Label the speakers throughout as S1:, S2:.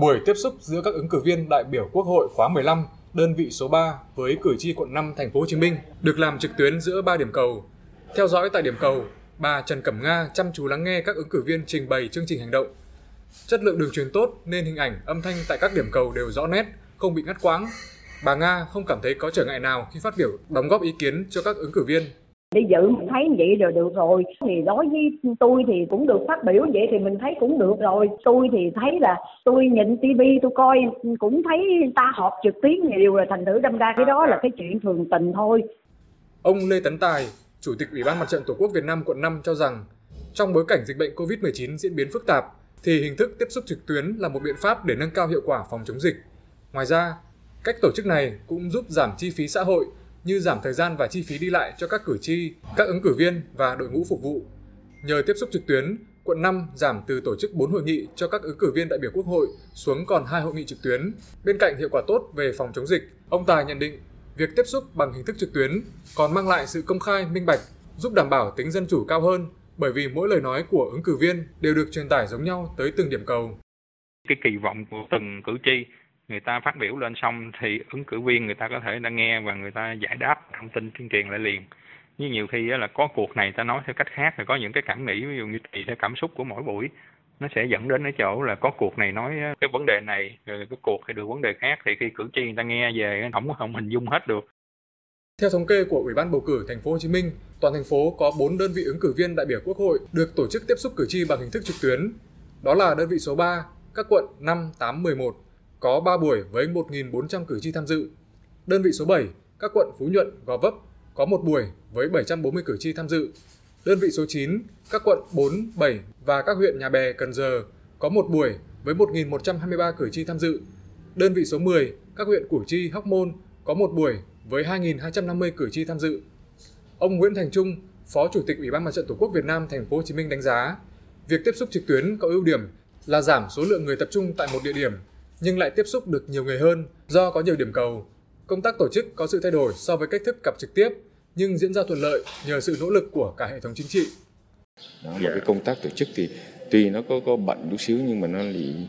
S1: Buổi tiếp xúc giữa các ứng cử viên đại biểu Quốc hội khóa 15, đơn vị số 3 với cử tri quận 5 thành phố Hồ Chí Minh được làm trực tuyến giữa 3 điểm cầu. Theo dõi tại điểm cầu, bà Trần Cẩm Nga chăm chú lắng nghe các ứng cử viên trình bày chương trình hành động. Chất lượng đường truyền tốt nên hình ảnh, âm thanh tại các điểm cầu đều rõ nét, không bị ngắt quãng. Bà Nga không cảm thấy có trở ngại nào khi phát biểu đóng góp ý kiến cho các ứng cử viên
S2: đi dự mình thấy vậy rồi được rồi. Thì đối với tôi thì cũng được phát biểu vậy thì mình thấy cũng được rồi. Tôi thì thấy là tôi nhìn tivi tôi coi cũng thấy ta họp trực tuyến nhiều rồi thành thử đâm ra cái đó là cái chuyện thường tình thôi.
S1: Ông Lê Tấn Tài chủ tịch ủy ban mặt trận tổ quốc Việt Nam quận 5 cho rằng trong bối cảnh dịch bệnh Covid-19 diễn biến phức tạp thì hình thức tiếp xúc trực tuyến là một biện pháp để nâng cao hiệu quả phòng chống dịch. Ngoài ra, cách tổ chức này cũng giúp giảm chi phí xã hội như giảm thời gian và chi phí đi lại cho các cử tri, các ứng cử viên và đội ngũ phục vụ. Nhờ tiếp xúc trực tuyến, quận 5 giảm từ tổ chức 4 hội nghị cho các ứng cử viên đại biểu Quốc hội xuống còn 2 hội nghị trực tuyến. Bên cạnh hiệu quả tốt về phòng chống dịch, ông Tài nhận định việc tiếp xúc bằng hình thức trực tuyến còn mang lại sự công khai, minh bạch, giúp đảm bảo tính dân chủ cao hơn bởi vì mỗi lời nói của ứng cử viên đều được truyền tải giống nhau tới từng điểm cầu.
S3: Cái kỳ vọng của từng cử tri người ta phát biểu lên xong thì ứng cử viên người ta có thể đã nghe và người ta giải đáp thông tin tuyên truyền lại liền. Như nhiều khi là có cuộc này ta nói theo cách khác thì có những cái cảm nghĩ ví dụ như tùy theo cảm xúc của mỗi buổi nó sẽ dẫn đến cái chỗ là có cuộc này nói cái vấn đề này rồi cái cuộc thì được vấn đề khác thì khi cử tri người ta nghe về không không hình dung hết được.
S1: Theo thống kê của Ủy ban bầu cử thành phố Hồ Chí Minh, toàn thành phố có 4 đơn vị ứng cử viên đại biểu Quốc hội được tổ chức tiếp xúc cử tri bằng hình thức trực tuyến. Đó là đơn vị số 3, các quận 5, 8, 11, có 3 buổi với 1.400 cử tri tham dự. Đơn vị số 7, các quận Phú Nhuận, Gò Vấp có 1 buổi với 740 cử tri tham dự. Đơn vị số 9, các quận 4, 7 và các huyện Nhà Bè, Cần Giờ có 1 buổi với 1.123 cử tri tham dự. Đơn vị số 10, các huyện Củ Chi, Hóc Môn có 1 buổi với 2.250 cử tri tham dự. Ông Nguyễn Thành Trung, Phó Chủ tịch Ủy ban Mặt trận Tổ quốc Việt Nam thành phố Hồ Chí Minh đánh giá, việc tiếp xúc trực tuyến có ưu điểm là giảm số lượng người tập trung tại một địa điểm nhưng lại tiếp xúc được nhiều người hơn do có nhiều điểm cầu. Công tác tổ chức có sự thay đổi so với cách thức gặp trực tiếp nhưng diễn ra thuận lợi nhờ sự nỗ lực của cả hệ thống chính trị.
S4: Đó, và cái công tác tổ chức thì tuy nó có có bận chút xíu nhưng mà nó lại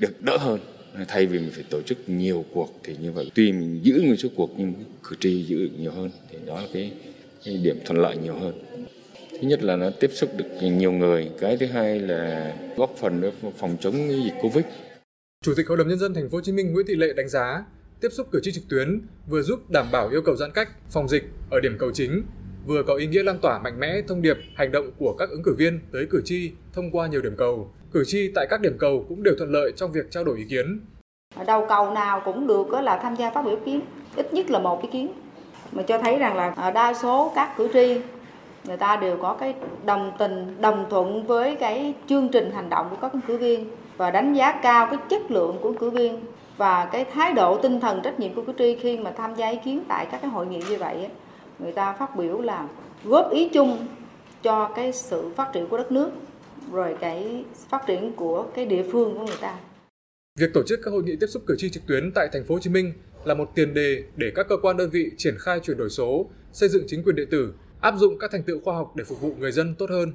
S4: được đỡ hơn thay vì mình phải tổ chức nhiều cuộc thì như vậy tuy mình giữ nguyên số cuộc nhưng cử tri giữ được nhiều hơn thì đó là cái, cái điểm thuận lợi nhiều hơn thứ nhất là nó tiếp xúc được nhiều người cái thứ hai là góp phần phòng chống dịch covid
S1: Chủ tịch Hội đồng nhân dân thành phố Hồ Chí Minh Nguyễn Thị Lệ đánh giá, tiếp xúc cử tri trực tuyến vừa giúp đảm bảo yêu cầu giãn cách, phòng dịch ở điểm cầu chính, vừa có ý nghĩa lan tỏa mạnh mẽ thông điệp, hành động của các ứng cử viên tới cử tri thông qua nhiều điểm cầu. Cử tri tại các điểm cầu cũng đều thuận lợi trong việc trao đổi ý kiến.
S5: Đầu cầu nào cũng được là tham gia phát biểu ý kiến, ít nhất là một ý kiến. Mà cho thấy rằng là à, đa số các cử tri người ta đều có cái đồng tình, đồng thuận với cái chương trình hành động của các ứng cử viên và đánh giá cao cái chất lượng của cử viên và cái thái độ tinh thần trách nhiệm của cử tri khi mà tham gia ý kiến tại các cái hội nghị như vậy người ta phát biểu là góp ý chung cho cái sự phát triển của đất nước rồi cái phát triển của cái địa phương của người ta.
S1: Việc tổ chức các hội nghị tiếp xúc cử tri trực tuyến tại thành phố Hồ Chí Minh là một tiền đề để các cơ quan đơn vị triển khai chuyển đổi số, xây dựng chính quyền điện tử, áp dụng các thành tựu khoa học để phục vụ người dân tốt hơn.